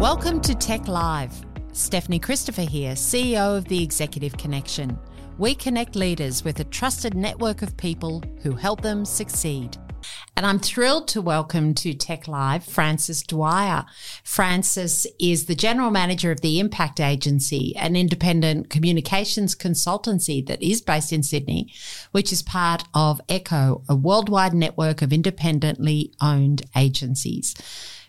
Welcome to Tech Live. Stephanie Christopher here, CEO of the Executive Connection. We connect leaders with a trusted network of people who help them succeed. And I'm thrilled to welcome to Tech Live Francis Dwyer. Francis is the general manager of the Impact Agency, an independent communications consultancy that is based in Sydney, which is part of ECCO, a worldwide network of independently owned agencies.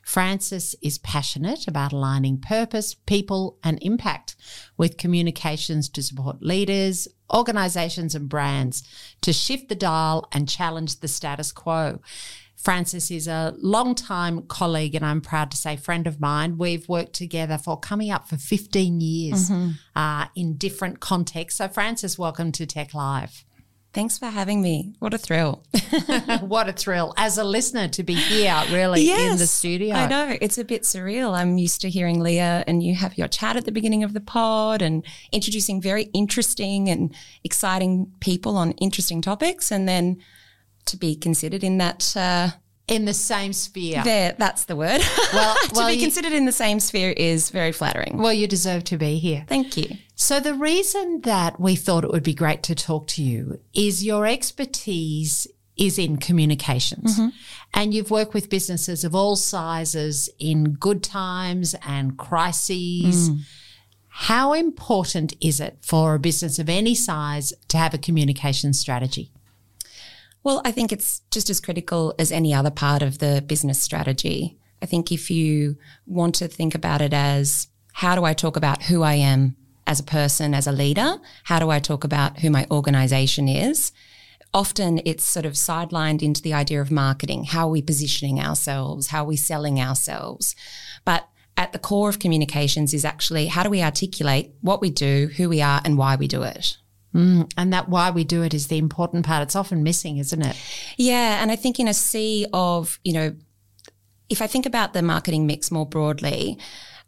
Frances is passionate about aligning purpose, people, and impact with communications to support leaders, organizations, and brands to shift the dial and challenge the status quo. Francis is a long-time colleague and I'm proud to say friend of mine. We've worked together for coming up for 15 years mm-hmm. uh, in different contexts. So, Francis, welcome to Tech Live. Thanks for having me. What a thrill. what a thrill as a listener to be here, really, yes, in the studio. I know. It's a bit surreal. I'm used to hearing Leah and you have your chat at the beginning of the pod and introducing very interesting and exciting people on interesting topics. And then to be considered in that. Uh, in the same sphere. There, that's the word. Well, to well, be you, considered in the same sphere is very flattering. Well, you deserve to be here. Thank you. So the reason that we thought it would be great to talk to you is your expertise is in communications. Mm-hmm. And you've worked with businesses of all sizes in good times and crises. Mm. How important is it for a business of any size to have a communication strategy? Well, I think it's just as critical as any other part of the business strategy. I think if you want to think about it as how do I talk about who I am as a person, as a leader? How do I talk about who my organization is? Often it's sort of sidelined into the idea of marketing. How are we positioning ourselves? How are we selling ourselves? But at the core of communications is actually how do we articulate what we do, who we are, and why we do it? Mm, and that why we do it is the important part. It's often missing, isn't it? Yeah. And I think in a sea of, you know, if I think about the marketing mix more broadly,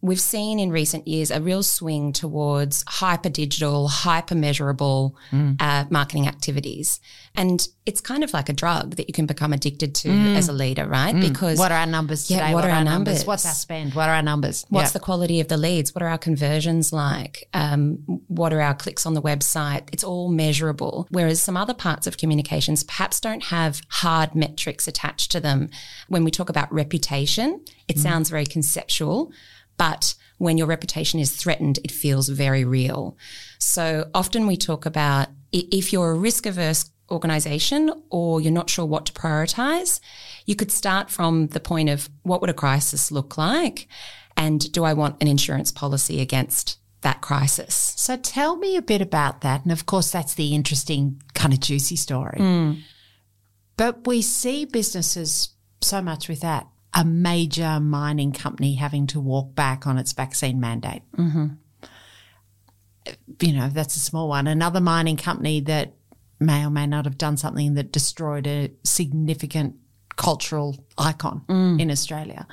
we've seen in recent years a real swing towards hyper digital, hyper measurable mm. uh, marketing activities. And it's kind of like a drug that you can become addicted to mm. as a leader, right? Mm. Because what are our numbers today? Yeah, what, what are, our numbers? numbers? What's our spend? What are our numbers? What's the quality of the leads? What are our conversions like? Um, what are our clicks on the website? It's all measurable. Whereas some other parts of communications perhaps don't have hard metrics attached to them. When we talk about reputation, it mm. sounds very conceptual. But when your reputation is threatened, it feels very real. So often we talk about if you're a risk averse organization or you're not sure what to prioritize, you could start from the point of what would a crisis look like? And do I want an insurance policy against that crisis? So tell me a bit about that. And of course, that's the interesting kind of juicy story. Mm. But we see businesses so much with that a major mining company having to walk back on its vaccine mandate. Mm-hmm. You know, that's a small one. Another mining company that may or may not have done something that destroyed a significant cultural icon mm. in Australia.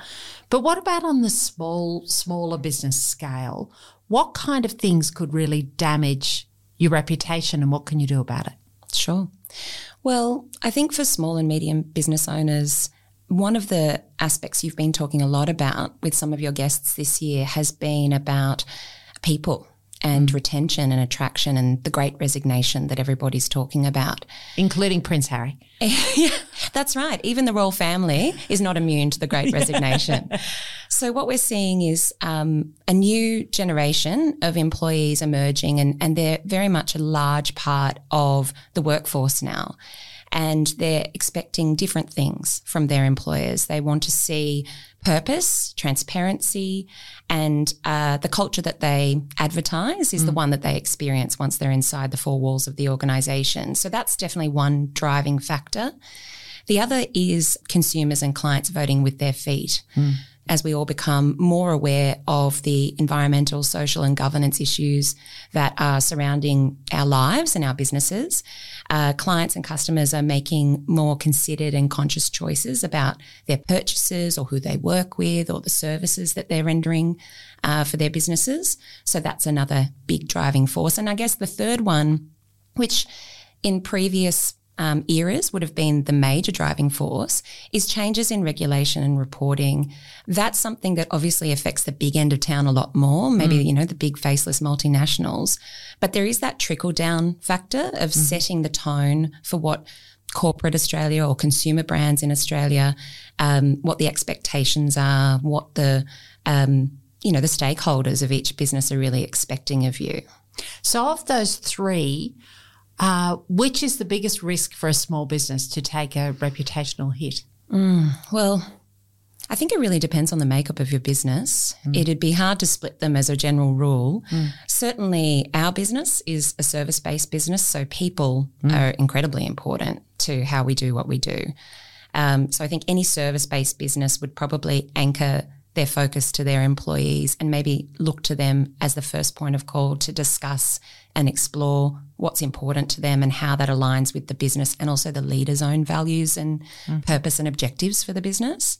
But what about on the small, smaller business scale? What kind of things could really damage your reputation and what can you do about it? Sure. Well, I think for small and medium business owners, one of the aspects you've been talking a lot about with some of your guests this year has been about people and mm. retention and attraction and the great resignation that everybody's talking about. Including Prince Harry. yeah, that's right. Even the royal family is not immune to the great resignation. so, what we're seeing is um, a new generation of employees emerging, and, and they're very much a large part of the workforce now and they're expecting different things from their employers. They want to see purpose, transparency, and uh, the culture that they advertise is mm. the one that they experience once they're inside the four walls of the organization. So that's definitely one driving factor. The other is consumers and clients voting with their feet. Mm as we all become more aware of the environmental, social, and governance issues that are surrounding our lives and our businesses, uh, clients and customers are making more considered and conscious choices about their purchases or who they work with or the services that they're rendering uh, for their businesses. So that's another big driving force. And I guess the third one, which in previous um, eras would have been the major driving force is changes in regulation and reporting. That's something that obviously affects the big end of town a lot more, maybe, mm. you know, the big faceless multinationals. But there is that trickle down factor of mm. setting the tone for what corporate Australia or consumer brands in Australia, um, what the expectations are, what the, um, you know, the stakeholders of each business are really expecting of you. So, of those three, uh, which is the biggest risk for a small business to take a reputational hit? Mm, well, I think it really depends on the makeup of your business. Mm. It'd be hard to split them as a general rule. Mm. Certainly, our business is a service based business, so people mm. are incredibly important to how we do what we do. Um, so I think any service based business would probably anchor their focus to their employees and maybe look to them as the first point of call to discuss and explore what's important to them and how that aligns with the business and also the leader's own values and mm. purpose and objectives for the business.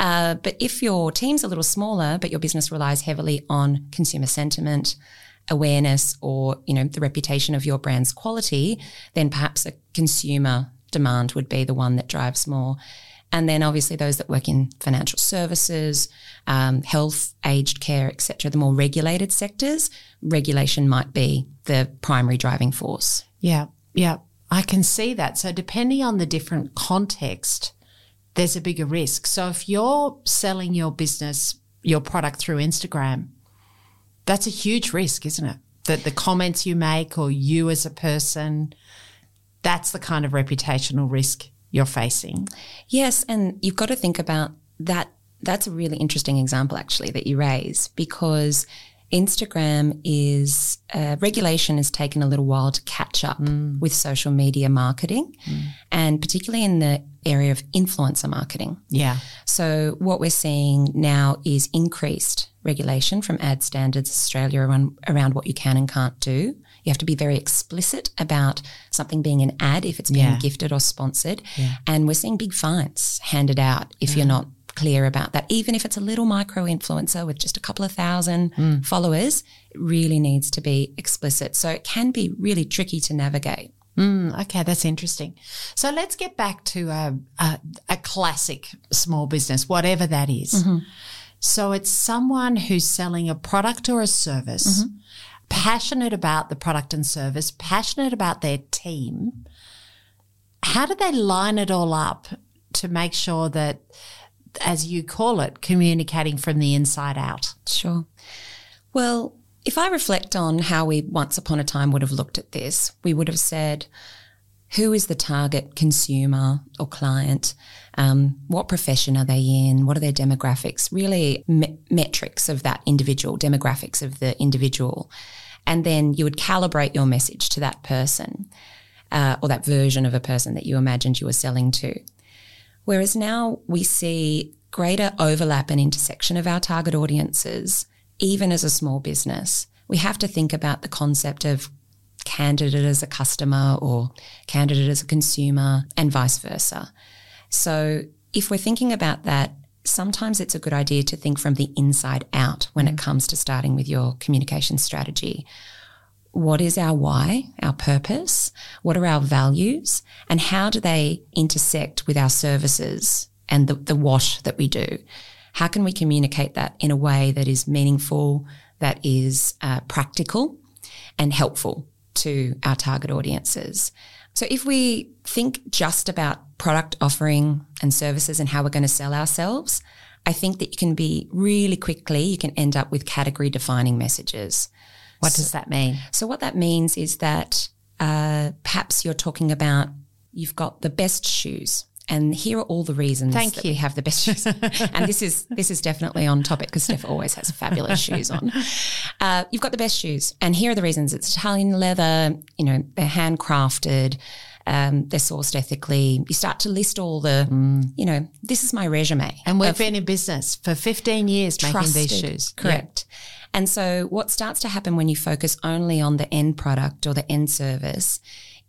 Uh, but if your team's a little smaller, but your business relies heavily on consumer sentiment, awareness, or you know the reputation of your brand's quality, then perhaps a consumer demand would be the one that drives more. And then obviously those that work in financial services, um, health, aged care, etc., the more regulated sectors, regulation might be the primary driving force. Yeah, yeah, I can see that. So depending on the different context, there's a bigger risk. So if you're selling your business, your product through Instagram, that's a huge risk, isn't it? That the comments you make or you as a person, that's the kind of reputational risk you're facing. Yes, and you've got to think about that. That's a really interesting example, actually, that you raise because Instagram is uh, regulation has taken a little while to catch up mm. with social media marketing, mm. and particularly in the area of influencer marketing. Yeah. So what we're seeing now is increased regulation from Ad Standards Australia around, around what you can and can't do. You have to be very explicit about something being an ad if it's being yeah. gifted or sponsored. Yeah. And we're seeing big fines handed out if yeah. you're not clear about that. Even if it's a little micro influencer with just a couple of thousand mm. followers, it really needs to be explicit. So it can be really tricky to navigate. Mm, okay, that's interesting. So let's get back to a, a, a classic small business, whatever that is. Mm-hmm. So it's someone who's selling a product or a service. Mm-hmm passionate about the product and service, passionate about their team. How do they line it all up to make sure that, as you call it, communicating from the inside out? Sure. Well, if I reflect on how we once upon a time would have looked at this, we would have said, who is the target consumer or client? Um, what profession are they in? What are their demographics? Really, me- metrics of that individual, demographics of the individual. And then you would calibrate your message to that person uh, or that version of a person that you imagined you were selling to. Whereas now we see greater overlap and intersection of our target audiences, even as a small business. We have to think about the concept of candidate as a customer or candidate as a consumer and vice versa. So if we're thinking about that, sometimes it's a good idea to think from the inside out when it comes to starting with your communication strategy. What is our why, our purpose? What are our values? And how do they intersect with our services and the, the wash that we do? How can we communicate that in a way that is meaningful, that is uh, practical and helpful to our target audiences? So if we think just about product offering and services and how we're going to sell ourselves, I think that you can be really quickly, you can end up with category defining messages. What so, does that mean? So what that means is that uh, perhaps you're talking about you've got the best shoes and here are all the reasons Thank that you. we have the best shoes. and this is this is definitely on topic because Steph always has fabulous shoes on. Uh, you've got the best shoes, and here are the reasons: it's Italian leather. You know, they're handcrafted. Um, they're sourced ethically. You start to list all the, mm. you know, this is my resume. And we've been in business for 15 years trusted, making these shoes. Correct. Yeah. And so what starts to happen when you focus only on the end product or the end service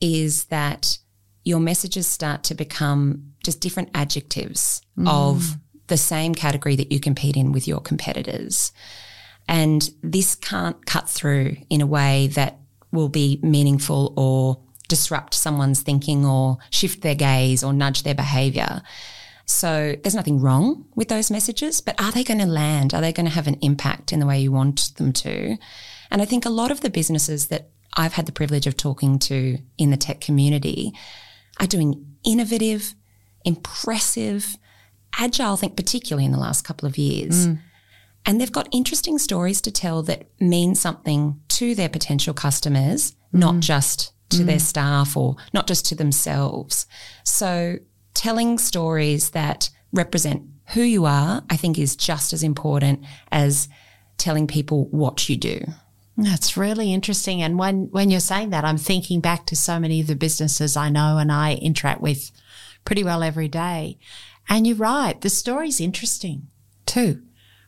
is that your messages start to become just different adjectives mm. of the same category that you compete in with your competitors. And this can't cut through in a way that will be meaningful or disrupt someone's thinking or shift their gaze or nudge their behavior. So there's nothing wrong with those messages, but are they going to land? Are they going to have an impact in the way you want them to? And I think a lot of the businesses that I've had the privilege of talking to in the tech community are doing innovative, impressive, agile, I think particularly in the last couple of years. Mm. And they've got interesting stories to tell that mean something to their potential customers, mm. not just to mm. their staff or not just to themselves. So telling stories that represent who you are, I think is just as important as telling people what you do. That's really interesting. And when, when you're saying that, I'm thinking back to so many of the businesses I know and I interact with pretty well every day. And you're right. The story's interesting too.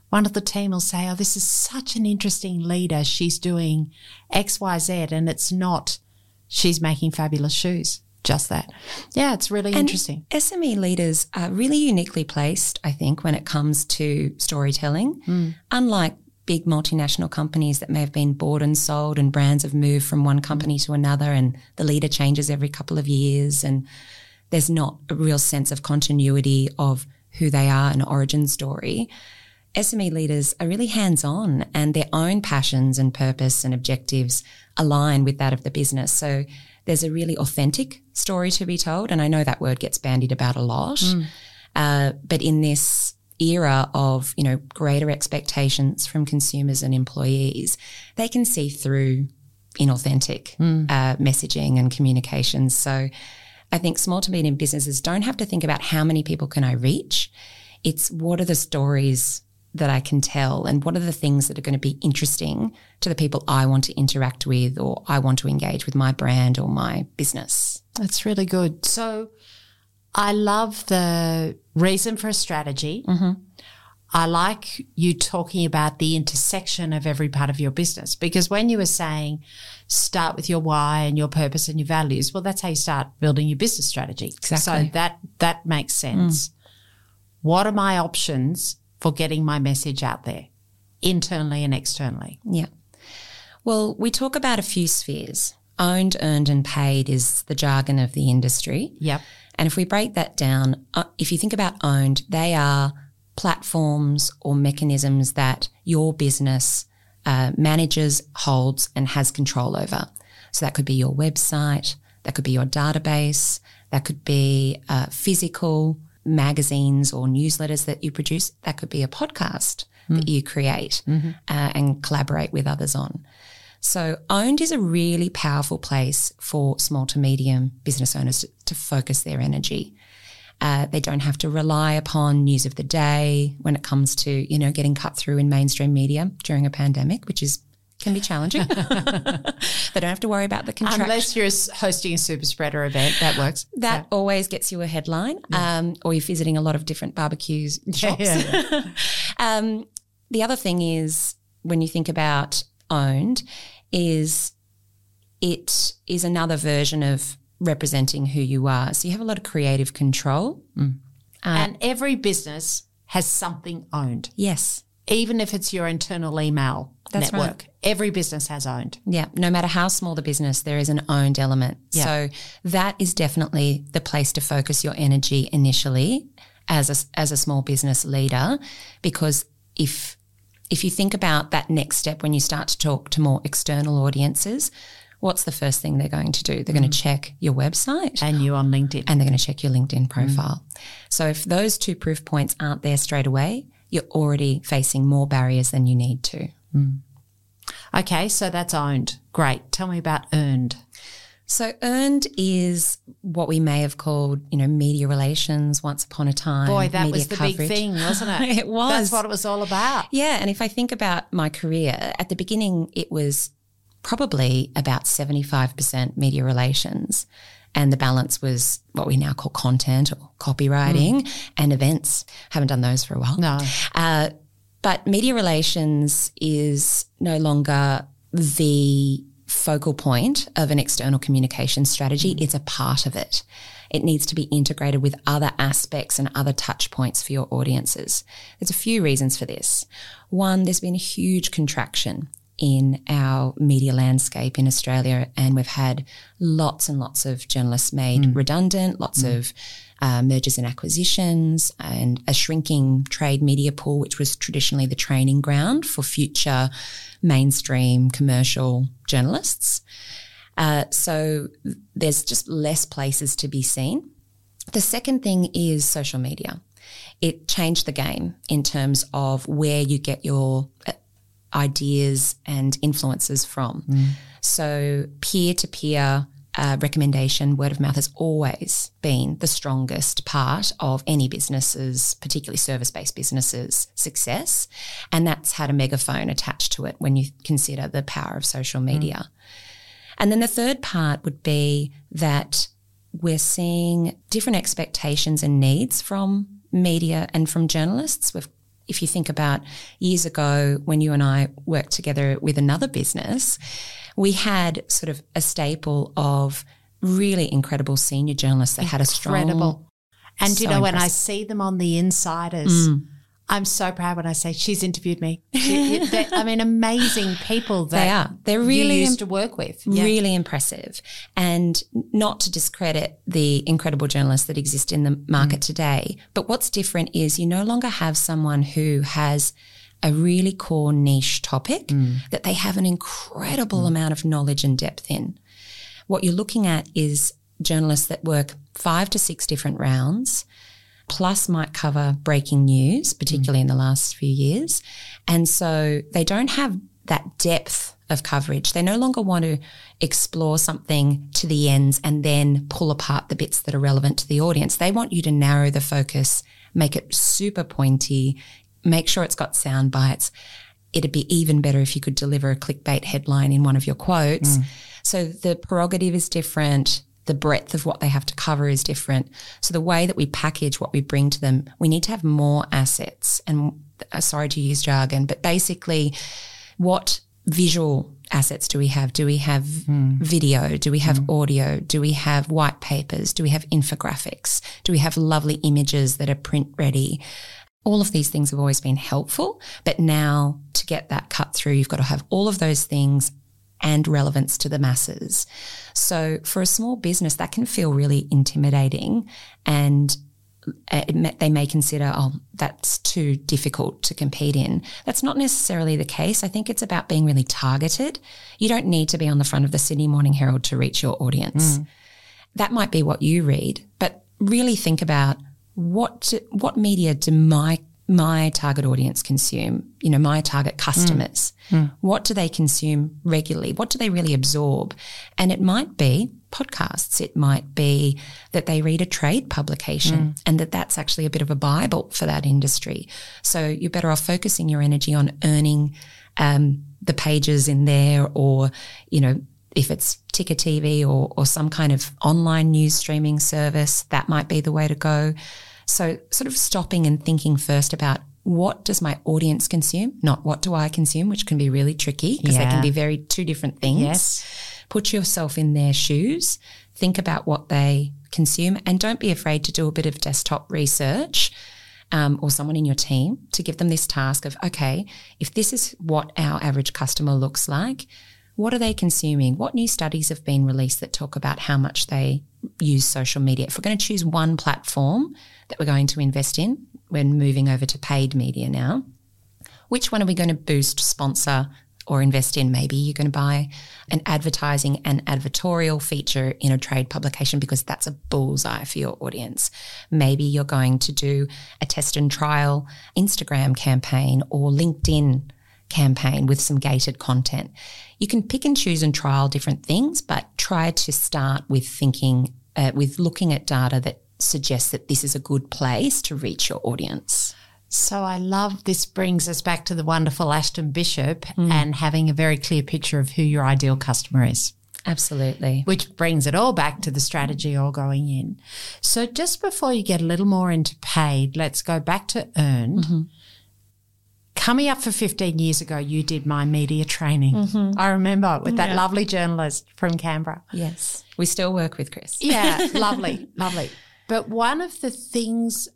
One of the team will say, Oh, this is such an interesting leader. She's doing X, Y, Z. And it's not, she's making fabulous shoes. Just that. Yeah, it's really and interesting. SME leaders are really uniquely placed, I think, when it comes to storytelling. Mm. Unlike big multinational companies that may have been bought and sold and brands have moved from one company to another and the leader changes every couple of years and there's not a real sense of continuity of who they are and origin story. SME leaders are really hands on and their own passions and purpose and objectives align with that of the business. So there's a really authentic story to be told. And I know that word gets bandied about a lot. Mm. Uh, but in this era of, you know, greater expectations from consumers and employees, they can see through inauthentic mm. uh, messaging and communications. So I think small to medium businesses don't have to think about how many people can I reach. It's what are the stories that I can tell and what are the things that are going to be interesting to the people I want to interact with or I want to engage with my brand or my business. That's really good. So I love the reason for a strategy. Mm-hmm. I like you talking about the intersection of every part of your business because when you were saying start with your why and your purpose and your values, well, that's how you start building your business strategy. Exactly. So that that makes sense. Mm. What are my options for getting my message out there, internally and externally? Yeah. Well, we talk about a few spheres. Owned, earned, and paid is the jargon of the industry. Yep. And if we break that down, uh, if you think about owned, they are platforms or mechanisms that your business uh, manages, holds, and has control over. So that could be your website, that could be your database, that could be uh, physical magazines or newsletters that you produce, that could be a podcast mm. that you create mm-hmm. uh, and collaborate with others on. So, owned is a really powerful place for small to medium business owners to, to focus their energy. Uh, they don't have to rely upon news of the day when it comes to, you know, getting cut through in mainstream media during a pandemic, which is can be challenging. they don't have to worry about the contraction. Unless you're hosting a super spreader event, that works. That yeah. always gets you a headline, yeah. um, or you're visiting a lot of different barbecues shops. Yeah, um, the other thing is when you think about owned, is it is another version of representing who you are. So you have a lot of creative control. Mm. Uh, and every business has something owned. Yes. Even if it's your internal email That's network, right. every business has owned. Yeah. No matter how small the business, there is an owned element. Yeah. So that is definitely the place to focus your energy initially as a, as a small business leader, because if if you think about that next step when you start to talk to more external audiences, what's the first thing they're going to do? They're mm. going to check your website. And you on LinkedIn. And they're going to check your LinkedIn profile. Mm. So if those two proof points aren't there straight away, you're already facing more barriers than you need to. Mm. Okay, so that's owned. Great. Tell me about earned. So earned is what we may have called, you know, media relations once upon a time. Boy, that was the coverage. big thing, wasn't it? it was. That's what it was all about. Yeah. And if I think about my career, at the beginning, it was probably about 75% media relations. And the balance was what we now call content or copywriting mm. and events. Haven't done those for a while. No. Uh, but media relations is no longer the focal point of an external communication strategy. Mm. It's a part of it. It needs to be integrated with other aspects and other touch points for your audiences. There's a few reasons for this. One, there's been a huge contraction in our media landscape in Australia, and we've had lots and lots of journalists made mm. redundant, lots mm. of uh, mergers and acquisitions, and a shrinking trade media pool, which was traditionally the training ground for future mainstream commercial journalists. Uh, so there's just less places to be seen. The second thing is social media. It changed the game in terms of where you get your uh, ideas and influences from. Mm. So peer to peer uh, recommendation, word of mouth has always been the strongest part of any business's, particularly service based businesses' success. And that's had a megaphone attached to it when you consider the power of social media. Mm. And then the third part would be that we're seeing different expectations and needs from media and from journalists. We've if you think about years ago when you and I worked together with another business, we had sort of a staple of really incredible senior journalists that incredible. had a strong. And so you know, impressive. when I see them on the insiders, mm. I'm so proud when I say she's interviewed me. She, I mean, amazing people that they are. They're really used to work with. Yeah. Really impressive, and not to discredit the incredible journalists that exist in the market mm. today. But what's different is you no longer have someone who has a really core niche topic mm. that they have an incredible mm. amount of knowledge and depth in. What you're looking at is journalists that work five to six different rounds plus might cover breaking news, particularly mm. in the last few years. And so they don't have that depth of coverage. They no longer want to explore something to the ends and then pull apart the bits that are relevant to the audience. They want you to narrow the focus, make it super pointy, make sure it's got sound bites. It'd be even better if you could deliver a clickbait headline in one of your quotes. Mm. So the prerogative is different the breadth of what they have to cover is different. So the way that we package what we bring to them, we need to have more assets. And uh, sorry to use jargon, but basically, what visual assets do we have? Do we have mm. video? Do we have mm. audio? Do we have white papers? Do we have infographics? Do we have lovely images that are print ready? All of these things have always been helpful, but now to get that cut through, you've got to have all of those things and relevance to the masses. So for a small business, that can feel really intimidating and uh, they may consider, oh, that's too difficult to compete in. That's not necessarily the case. I think it's about being really targeted. You don't need to be on the front of the Sydney Morning Herald to reach your audience. Mm. That might be what you read, but really think about what what media do my my target audience consume, you know, my target customers? Mm. Mm. What do they consume regularly? What do they really absorb? And it might be podcasts. It might be that they read a trade publication mm. and that that's actually a bit of a Bible for that industry. So you're better off focusing your energy on earning um, the pages in there or, you know, if it's ticker TV or, or some kind of online news streaming service, that might be the way to go. So sort of stopping and thinking first about what does my audience consume, not what do I consume, which can be really tricky because yeah. they can be very two different things. Yes. Put yourself in their shoes, think about what they consume, and don't be afraid to do a bit of desktop research. Um, or someone in your team to give them this task of, okay, if this is what our average customer looks like, what are they consuming? What new studies have been released that talk about how much they use social media? If we're going to choose one platform that we're going to invest in. We're moving over to paid media now. Which one are we going to boost, sponsor, or invest in? Maybe you're going to buy an advertising and advertorial feature in a trade publication because that's a bullseye for your audience. Maybe you're going to do a test and trial Instagram campaign or LinkedIn campaign with some gated content. You can pick and choose and trial different things, but try to start with thinking, uh, with looking at data that suggests that this is a good place to reach your audience. So I love this brings us back to the wonderful Ashton Bishop mm. and having a very clear picture of who your ideal customer is. Absolutely. Which brings it all back to the strategy all going in. So just before you get a little more into paid, let's go back to earned. Mm-hmm. Coming up for 15 years ago, you did my media training. Mm-hmm. I remember with that yeah. lovely journalist from Canberra. Yes. We still work with Chris. Yeah, lovely, lovely. But one of the things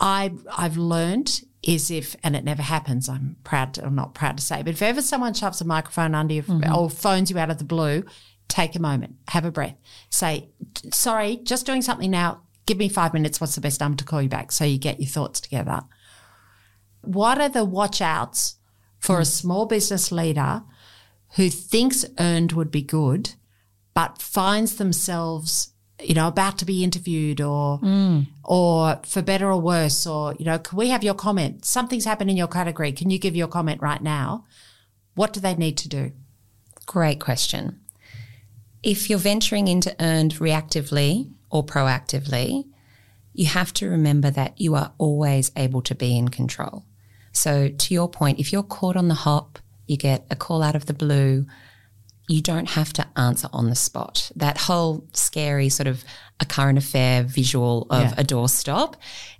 I I've learned is if, and it never happens, I'm proud to, I'm not proud to say, but if ever someone shoves a microphone under you or phones you out of the blue, take a moment, have a breath, say, sorry, just doing something now. Give me five minutes. What's the best number to call you back? So you get your thoughts together. What are the watch outs for a small business leader who thinks earned would be good, but finds themselves, you know, about to be interviewed or, or for better or worse, or, you know, can we have your comment? Something's happened in your category. Can you give your comment right now? What do they need to do? Great question. If you're venturing into earned reactively or proactively, you have to remember that you are always able to be in control. So, to your point, if you're caught on the hop, you get a call out of the blue, you don't have to answer on the spot. That whole scary sort of a current affair visual of Yeah. a doorstop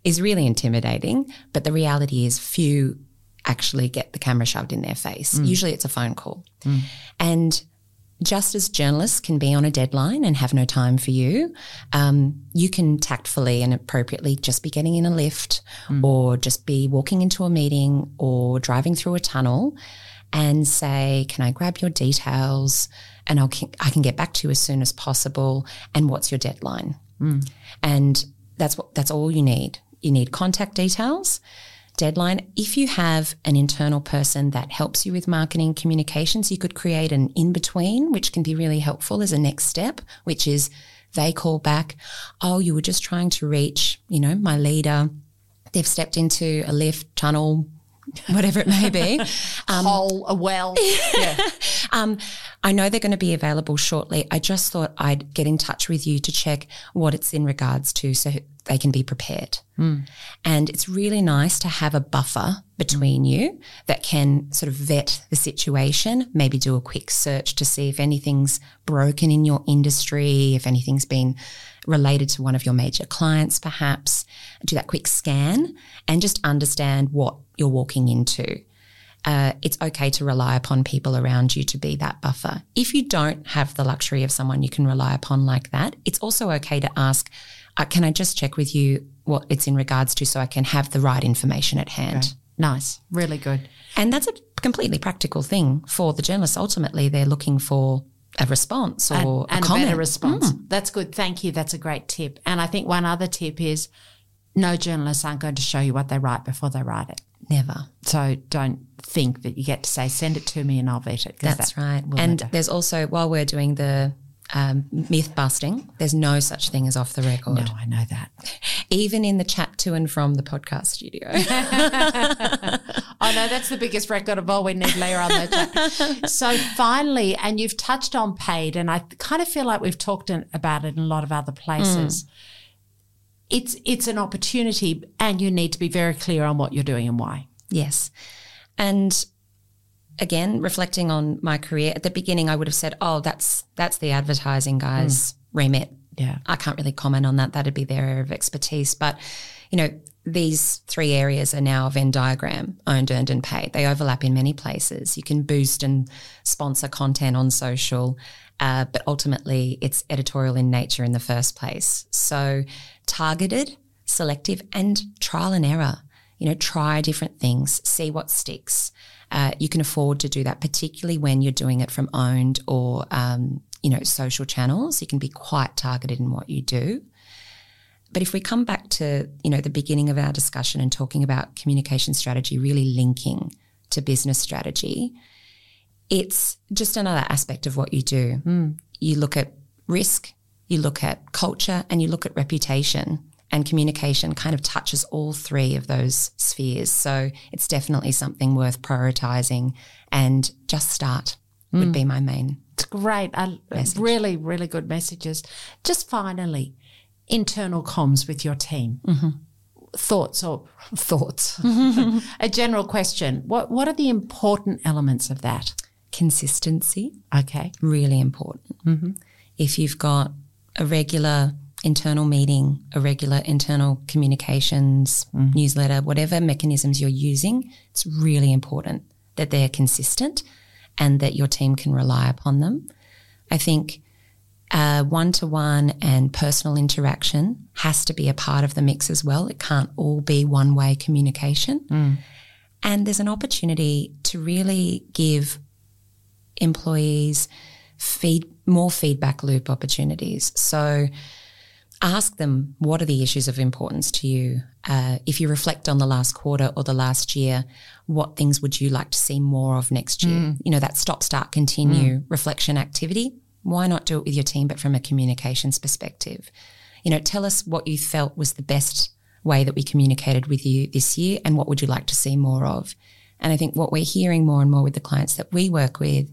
is really intimidating. But the reality is, few actually get the camera shoved in their face. Mm. Usually it's a phone call. Mm. And just as journalists can be on a deadline and have no time for you, um, you can tactfully and appropriately just be getting in a lift or just be walking into a meeting or driving through a tunnel and say, Can I grab your details? And I'll, I can get back to you as soon as possible. And what's your deadline? And that's what that's all you need. You need contact details, deadline. If you have an internal person that helps you with marketing communications, you could create an in between, which can be really helpful as a next step, which is they call back, oh, you were just trying to reach, you know, my leader. They've stepped into a lift, tunnel, whatever it may be. Hole, a well. yeah. Um, I know they're going to be available shortly. I just thought I'd get in touch with you to check what it's in regards to so they can be prepared. Hmm. And it's really nice to have a buffer between you that can sort of vet the situation, maybe do a quick search to see if anything's broken in your industry, if anything's been related to one of your major clients, perhaps. Do that quick scan and just understand what you're walking into uh, it's okay to rely upon people around you to be that buffer. If you don't have the luxury of someone you can rely upon like that, it's also okay to ask, uh, can I just check with you what it's in regards to so I can have the right information at hand? Nice. Really good. And that's a completely practical thing for the journalists. Ultimately, they're looking for a response or and a comment. better response. That's good. Thank you. That's a great tip. And I think one other tip is no journalists aren't going to show you what they write before they write it. Never. So don't think that you get to say, send it to me and I'll vet it. That's that right. And never- there's also, while we're doing the um, myth busting, there's no such thing as off the record. no, I know that. Even in the chat to and from the podcast studio. I know that's the biggest record of all. We need Leah on the chat. So finally, and you've touched on paid, and I kind of feel like we've talked in, about it in a lot of other places. It's it's an opportunity, and you need to be very clear on what you're doing and why. Yes. And again, reflecting on my career at the beginning, I would have said, "Oh, that's that's the advertising guys' remit." Yeah. I can't really comment on that. That'd be their area of expertise. But you know, these three areas are now a Venn diagram: owned, earned, and paid. They overlap in many places. You can boost and sponsor content on social, uh, but ultimately, it's editorial in nature in the first place. So, targeted, selective, and trial and error you know, try different things, see what sticks. Uh, you can afford to do that, particularly when you're doing it from owned or, um, you know, social channels. You can be quite targeted in what you do. But if we come back to, you know, the beginning of our discussion and talking about communication strategy really linking to business strategy, it's just another aspect of what you do. You look at risk, you look at culture, and you look at reputation and communication kind of touches all three of those spheres. So it's definitely something worth prioritizing and just start would mm. be my main. It's great. I, really, really good messages. Just finally, internal comms with your team. Mm-hmm. Thoughts or thoughts? A general question. What What are the important elements of that? Consistency, Okay. really important. Mm-hmm. If you've got a regular internal meeting, a regular internal communications newsletter, whatever mechanisms you're using, it's really important that they're consistent and that your team can rely upon them. I think One to one and personal interaction has to be a part of the mix as well. It can't all be one way communication. Mm. And there's an opportunity to really give employees feed more feedback loop opportunities. So ask them what are the issues of importance to you. Uh, if you reflect on the last quarter or the last year, what things would you like to see more of next year? You know that stop, start, continue reflection activity. Why not do it with your team, but from a communications perspective? You know, tell us what you felt was the best way that we communicated with you this year, and what would you like to see more of? And I think what we're hearing more and more with the clients that we work with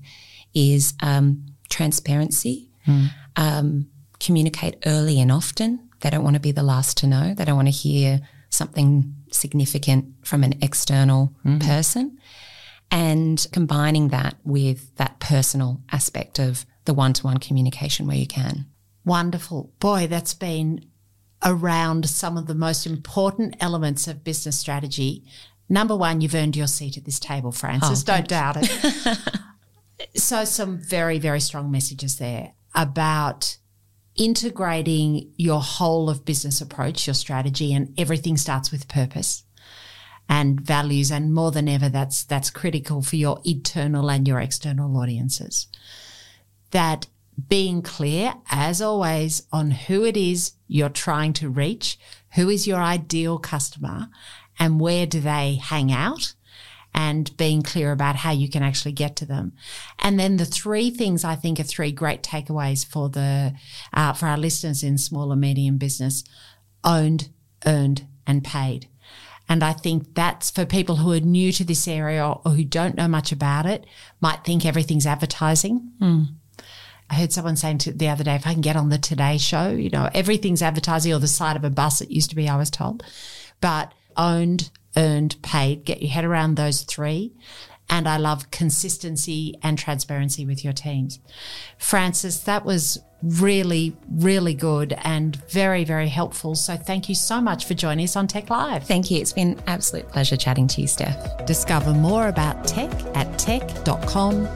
is um, transparency. Um, communicate early and often. They don't want to be the last to know. They don't want to hear something significant from an external person. And combining that with that personal aspect of the one to one communication where you can. Wonderful. Boy, that's been around some of the most important elements of business strategy. Number one, you've earned your seat at this table, Francis. Oh, Don't doubt it. so, some very, very strong messages there about integrating your whole of business approach, your strategy, and everything starts with purpose and values. And more than ever, that's, that's critical for your internal and your external audiences. That being clear, as always, on who it is you're trying to reach, who is your ideal customer, and where do they hang out, and being clear about how you can actually get to them. And then the three things I think are three great takeaways for the uh, for our listeners in small and medium business: owned, earned, and paid. And I think that's for people who are new to this area or who don't know much about it, might think everything's advertising. I heard someone saying to the other day, if I can get on the Today Show, you know, everything's advertising or the side of a bus. It used to be, I was told, but owned, earned, paid. Get your head around those three. And I love consistency and transparency with your teams. Francis, that was really, really good and very, very helpful. So thank you so much for joining us on Tech Live. Thank you. It's been an absolute pleasure chatting to you, Steph. Discover more about tech at tech.com.au.